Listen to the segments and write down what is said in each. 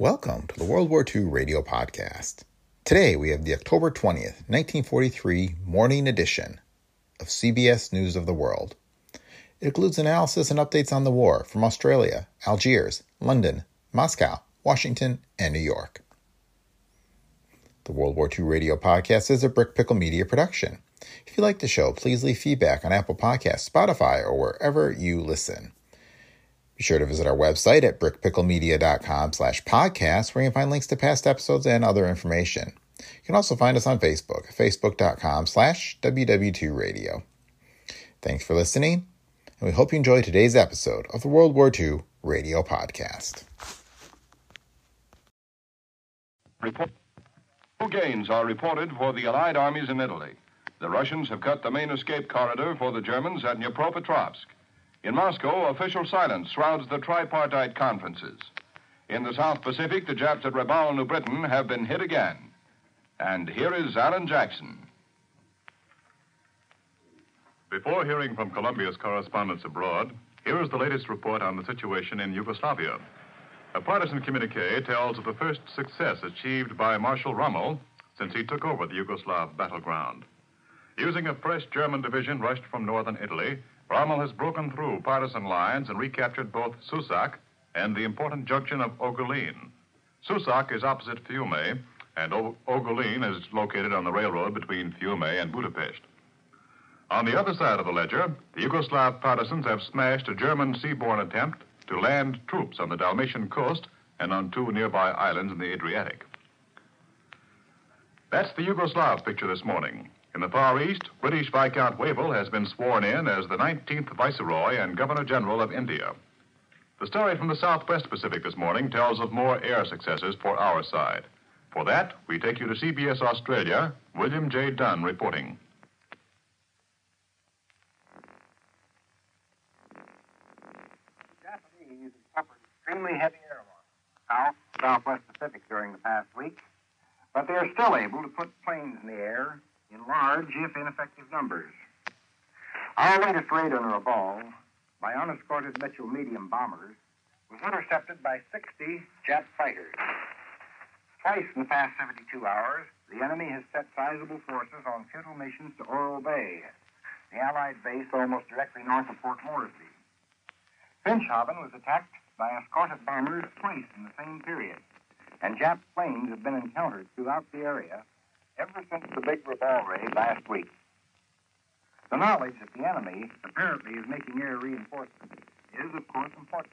Welcome to the World War II Radio Podcast. Today we have the October 20th, 1943 morning edition of CBS News of the World. It includes analysis and updates on the war from Australia, Algiers, London, Moscow, Washington, and New York. The World War II Radio Podcast is a Brick Pickle Media production. If you like the show, please leave feedback on Apple Podcasts, Spotify, or wherever you listen. Be sure to visit our website at brickpicklemedia.com slash podcast, where you can find links to past episodes and other information. You can also find us on Facebook at facebook.com slash WW2radio. Thanks for listening, and we hope you enjoy today's episode of the World War II Radio Podcast. Two gains are reported for the Allied armies in Italy. The Russians have cut the main escape corridor for the Germans at Dnipropetrovsk. In Moscow, official silence shrouds the tripartite conferences. In the South Pacific, the Japs at Rabaul, New Britain, have been hit again. And here is Alan Jackson. Before hearing from Columbia's correspondents abroad, here is the latest report on the situation in Yugoslavia. A partisan communique tells of the first success achieved by Marshal Rommel since he took over the Yugoslav battleground. Using a fresh German division rushed from northern Italy, Rommel has broken through partisan lines and recaptured both Susak and the important junction of Ogulin. Susak is opposite Fiume, and o- Ogulin is located on the railroad between Fiume and Budapest. On the other side of the ledger, the Yugoslav partisans have smashed a German seaborne attempt to land troops on the Dalmatian coast and on two nearby islands in the Adriatic. That's the Yugoslav picture this morning. In the Far East, British Viscount Wavell has been sworn in as the 19th Viceroy and Governor General of India. The story from the Southwest Pacific this morning tells of more air successes for our side. For that, we take you to CBS Australia, William J. Dunn reporting. Japanese suffered extremely heavy air losses south, southwest Pacific during the past week, but they are still able to put planes in the air in large, if ineffective numbers. Our latest raid on Rabaul by unescorted Mitchell medium bombers was intercepted by 60 Jap fighters. Twice in the past 72 hours, the enemy has set sizable forces on futile missions to Oro Bay, the Allied base almost directly north of Port Moresby. Finschhafen was attacked by escorted bombers twice in the same period, and Jap planes have been encountered throughout the area ever since the big Rabaul raid last week. The knowledge that the enemy apparently is making air reinforcements is, of course, important.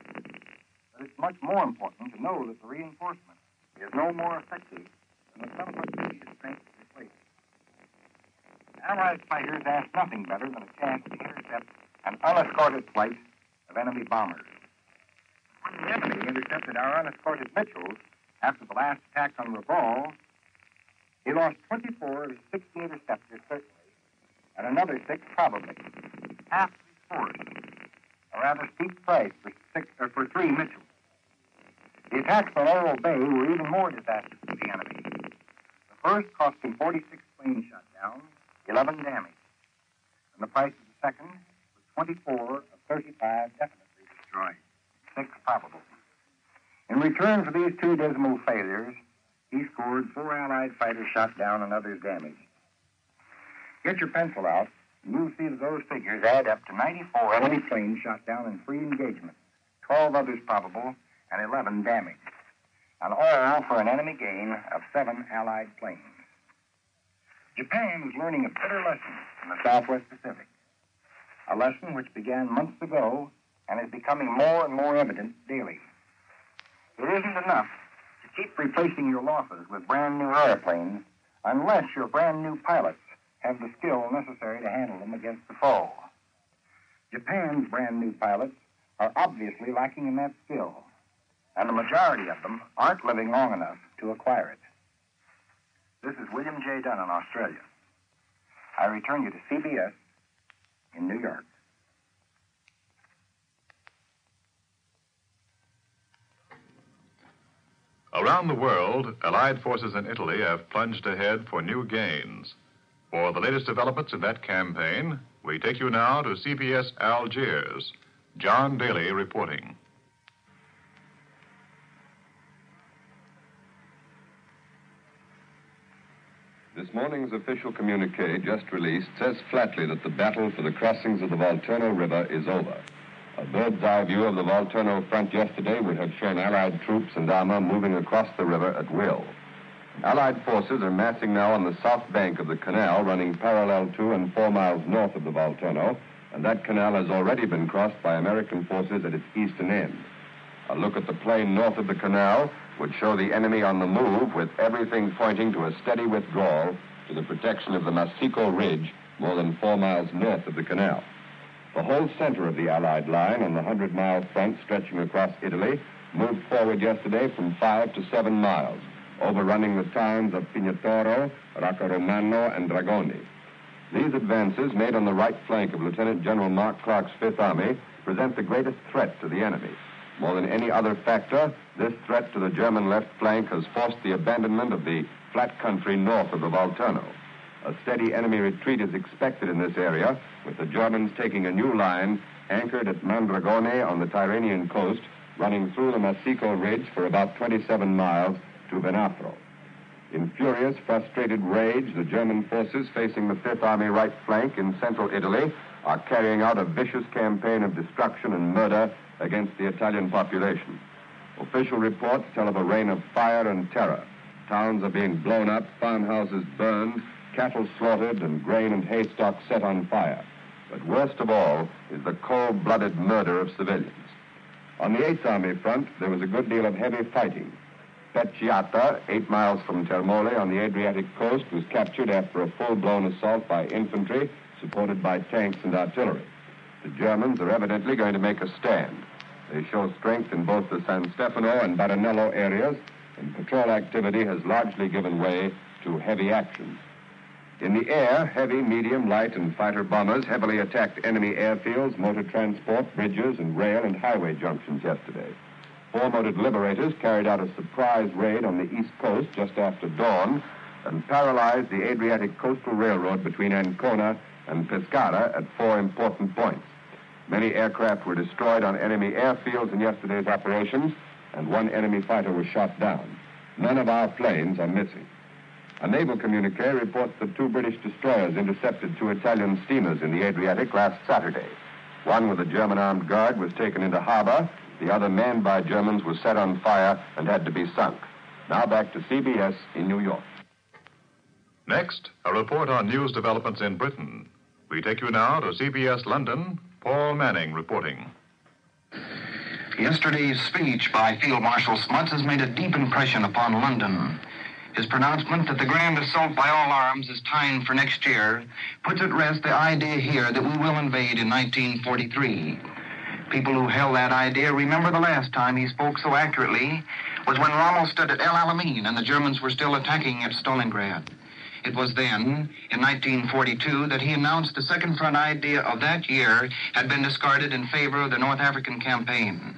But it's much more important to know that the reinforcement is no more effective than the somewhat needed strength to replace. Allied fighters ask nothing better than a chance to intercept an unescorted flight of enemy bombers. When the enemy intercepted our unescorted Mitchells after the last attack on Rabaul, he lost 24 of his 60 interceptors, certainly, and another six probably. Half his. A rather steep price for six or for three Mitchells. The attacks on Oro Bay were even more disastrous to the enemy. The first cost him 46 planes shot down, 11 damaged. And the price of the second was 24 of 35 definitely destroyed, six probable. In return for these two dismal failures, he scored four Allied fighters shot down and others damaged. Get your pencil out, you'll see that those figures add up to 94 enemy planes shot down in free engagement, 12 others probable, and 11 damaged. An all for an enemy gain of seven Allied planes. Japan is learning a bitter lesson in the Southwest Pacific. A lesson which began months ago and is becoming more and more evident daily. It isn't enough keep replacing your losses with brand new airplanes unless your brand new pilots have the skill necessary to handle them against the foe. Japan's brand new pilots are obviously lacking in that skill, and the majority of them aren't living long enough to acquire it. This is William J. Dunn in Australia. I return you to CBS in New York. Around the world, Allied forces in Italy have plunged ahead for new gains. For the latest developments in that campaign, we take you now to CBS Algiers. John Daly reporting. This morning's official communique, just released, says flatly that the battle for the crossings of the Volturno River is over. A bird's eye view of the Volturno front yesterday would have shown Allied troops and armor moving across the river at will. Allied forces are massing now on the south bank of the canal running parallel to and four miles north of the Volturno, and that canal has already been crossed by American forces at its eastern end. A look at the plain north of the canal would show the enemy on the move with everything pointing to a steady withdrawal to the protection of the Massico Ridge more than four miles north of the canal. The whole center of the Allied line on the 100-mile front stretching across Italy moved forward yesterday from five to seven miles, overrunning the towns of Pignataro, Rocca and Dragoni. These advances made on the right flank of Lieutenant General Mark Clark's Fifth Army present the greatest threat to the enemy. More than any other factor, this threat to the German left flank has forced the abandonment of the flat country north of the Volturno. A steady enemy retreat is expected in this area, with the Germans taking a new line anchored at Mondragone on the Tyrrhenian coast, running through the Massico Ridge for about 27 miles to Venafro. In furious, frustrated rage, the German forces facing the Fifth Army right flank in central Italy are carrying out a vicious campaign of destruction and murder against the Italian population. Official reports tell of a reign of fire and terror. Towns are being blown up, farmhouses burned, cattle slaughtered, and grain and hay stock set on fire. But worst of all is the cold-blooded murder of civilians. On the Eighth Army front, there was a good deal of heavy fighting. Pecciata, eight miles from Termoli on the Adriatic coast, was captured after a full-blown assault by infantry supported by tanks and artillery. The Germans are evidently going to make a stand. They show strength in both the San Stefano and Baranello areas, and patrol activity has largely given way to heavy action. In the air, heavy, medium, light, and fighter bombers heavily attacked enemy airfields, motor transport, bridges, and rail and highway junctions yesterday. Four motored liberators carried out a surprise raid on the east coast just after dawn and paralyzed the Adriatic Coastal Railroad between Ancona and Pescara at four important points. Many aircraft were destroyed on enemy airfields in yesterday's operations, and one enemy fighter was shot down. None of our planes are missing. A naval communique reports that two British destroyers intercepted two Italian steamers in the Adriatic last Saturday. One with a German armed guard was taken into harbor. The other, manned by Germans, was set on fire and had to be sunk. Now back to CBS in New York. Next, a report on news developments in Britain. We take you now to CBS London Paul Manning reporting. Yesterday's speech by Field Marshal Smuts has made a deep impression upon London. His pronouncement that the grand assault by all arms is timed for next year puts at rest the idea here that we will invade in 1943. People who held that idea remember the last time he spoke so accurately was when Rommel stood at El Alamein and the Germans were still attacking at Stalingrad. It was then, in 1942, that he announced the Second Front idea of that year had been discarded in favor of the North African campaign.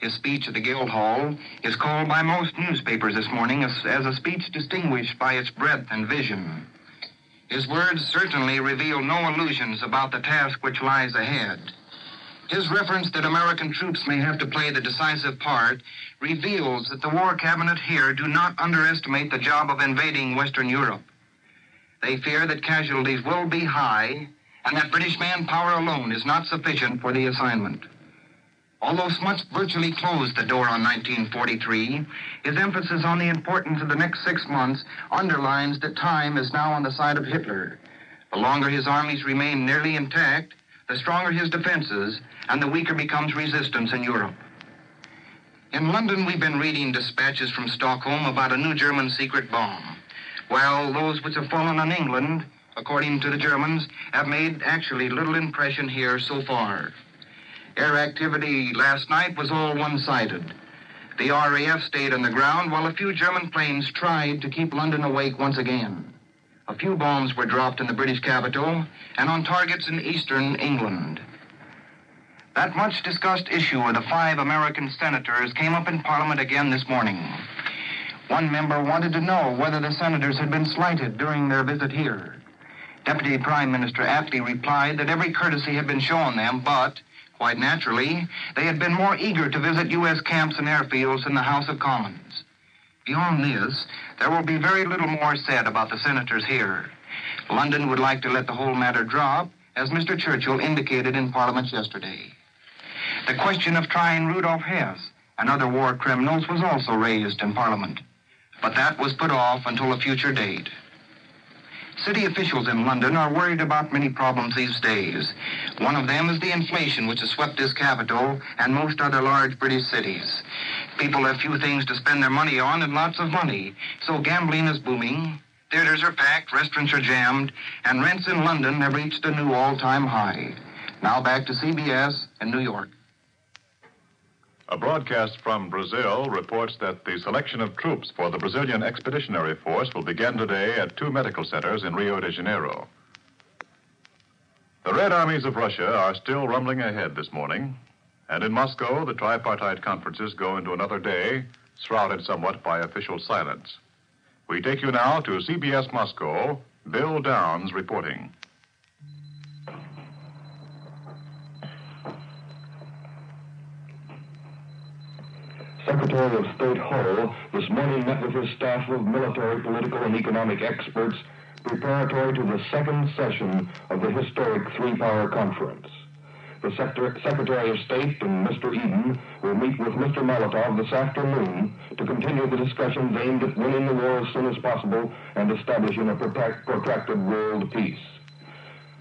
His speech at the Guildhall is called by most newspapers this morning as, as a speech distinguished by its breadth and vision. His words certainly reveal no illusions about the task which lies ahead. His reference that American troops may have to play the decisive part reveals that the War Cabinet here do not underestimate the job of invading Western Europe. They fear that casualties will be high and that British manpower alone is not sufficient for the assignment. Although Smuts virtually closed the door on 1943, his emphasis on the importance of the next six months underlines that time is now on the side of Hitler. The longer his armies remain nearly intact, the stronger his defenses, and the weaker becomes resistance in Europe. In London, we've been reading dispatches from Stockholm about a new German secret bomb. Well, those which have fallen on England, according to the Germans, have made actually little impression here so far. Air activity last night was all one sided. The RAF stayed on the ground while a few German planes tried to keep London awake once again. A few bombs were dropped in the British capital and on targets in eastern England. That much discussed issue of the five American senators came up in Parliament again this morning. One member wanted to know whether the senators had been slighted during their visit here. Deputy Prime Minister Attlee replied that every courtesy had been shown them, but, quite naturally, they had been more eager to visit U.S. camps and airfields in the House of Commons. Beyond this, there will be very little more said about the senators here. London would like to let the whole matter drop, as Mr. Churchill indicated in Parliament yesterday. The question of trying Rudolf Hess and other war criminals was also raised in Parliament, but that was put off until a future date. City officials in London are worried about many problems these days. One of them is the inflation which has swept this capital and most other large British cities. People have few things to spend their money on and lots of money, so gambling is booming. Theaters are packed, restaurants are jammed, and rents in London have reached a new all-time high. Now back to CBS in New York. A broadcast from Brazil reports that the selection of troops for the Brazilian Expeditionary Force will begin today at two medical centers in Rio de Janeiro. The Red Armies of Russia are still rumbling ahead this morning, and in Moscow, the tripartite conferences go into another day, shrouded somewhat by official silence. We take you now to CBS Moscow, Bill Downs reporting. Secretary of State Hull this morning met with his staff of military, political, and economic experts preparatory to the second session of the historic three-power conference. The Secretary of State and Mr. Eden will meet with Mr. Molotov this afternoon to continue the discussions aimed at winning the war as soon as possible and establishing a protracted world peace.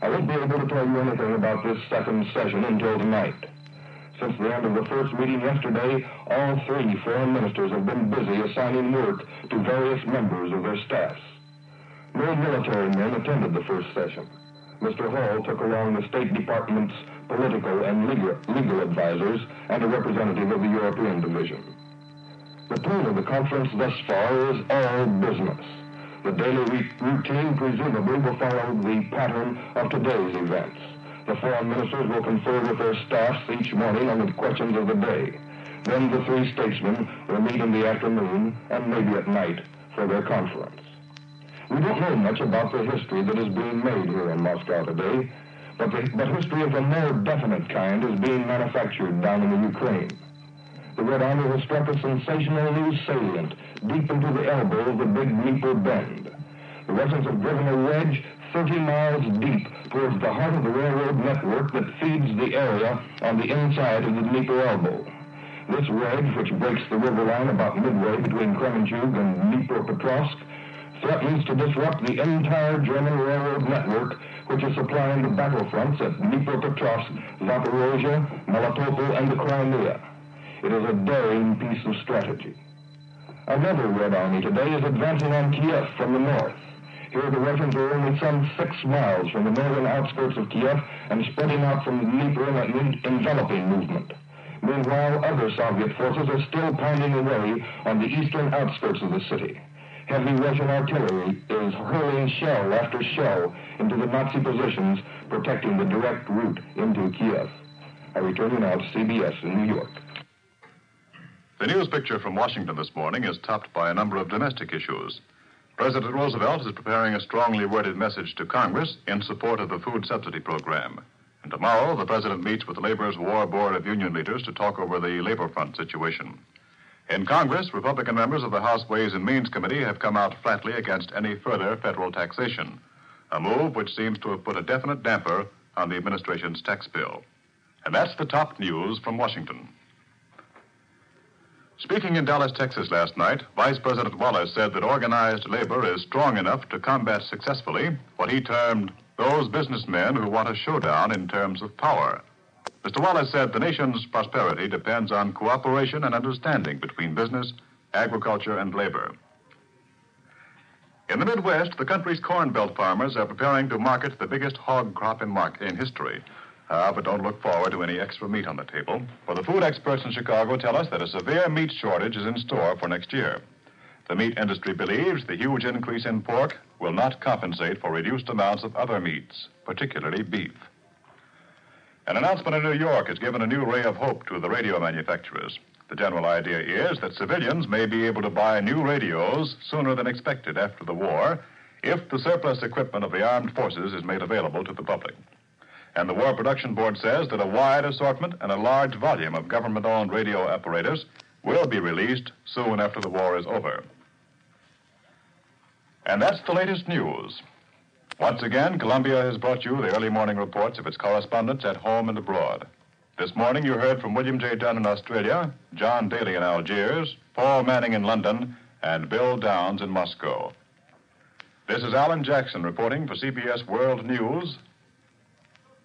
I won't be able to tell you anything about this second session until tonight. Since the end of the first meeting yesterday, all three foreign ministers have been busy assigning work to various members of their staffs. No military men attended the first session. Mr. Hull took along the State Department's political and legal, legal advisors and a representative of the European Division. The tone of the conference thus far is all business. The daily routine presumably will follow the pattern of today's events. The foreign ministers will confer with their staffs each morning on the questions of the day. Then the three statesmen will meet in the afternoon and maybe at night for their conference. We don't know much about the history that is being made here in Moscow today, but, the, but history of a more definite kind is being manufactured down in the Ukraine. The Red Army has struck a sensational new salient deep into the elbow of the big Dnieper Bend. The Russians have driven a wedge 30 miles deep towards the heart of the railroad network that feeds the area on the inside of the Dnieper elbow. This wedge, which breaks the river line about midway between Kremenchug and Dnipropetrovsk, threatens to disrupt the entire German railroad network, which is supplying the battlefronts at Dnipropetrovsk, Zaporozhye, Melitopol, and the Crimea. It is a daring piece of strategy. Another Red Army today is advancing on Kiev from the north. Here the Russians are only some six miles from the northern outskirts of Kiev and spreading out from the Dnieper in an enveloping movement. Meanwhile, other Soviet forces are still pounding away on the eastern outskirts of the city. Heavy Russian artillery is hurling shell after shell into the Nazi positions, protecting the direct route into Kiev. I return you now to CBS in New York. The news picture from Washington this morning is topped by a number of domestic issues. President Roosevelt is preparing a strongly worded message to Congress in support of the food subsidy program. And tomorrow, the president meets with the Labor's War Board of Union leaders to talk over the labor front situation. In Congress, Republican members of the House Ways and Means Committee have come out flatly against any further federal taxation, a move which seems to have put a definite damper on the administration's tax bill. And that's the top news from Washington. Speaking in Dallas, Texas last night, Vice President Wallace said that organized labor is strong enough to combat successfully what he termed those businessmen who want a showdown in terms of power. Mr. Wallace said the nation's prosperity depends on cooperation and understanding between business, agriculture, and labor. In the Midwest, the country's corn belt farmers are preparing to market the biggest hog crop in, mar- in history. Ah, but don't look forward to any extra meat on the table, for the food experts in Chicago tell us that a severe meat shortage is in store for next year. The meat industry believes the huge increase in pork will not compensate for reduced amounts of other meats, particularly beef. An announcement in New York has given a new ray of hope to the radio manufacturers. The general idea is that civilians may be able to buy new radios sooner than expected after the war if the surplus equipment of the armed forces is made available to the public. And the War Production Board says that a wide assortment and a large volume of government owned radio apparatus will be released soon after the war is over. And that's the latest news. Once again, Columbia has brought you the early morning reports of its correspondents at home and abroad. This morning you heard from William J. Dunn in Australia, John Daly in Algiers, Paul Manning in London, and Bill Downs in Moscow. This is Alan Jackson reporting for CBS World News.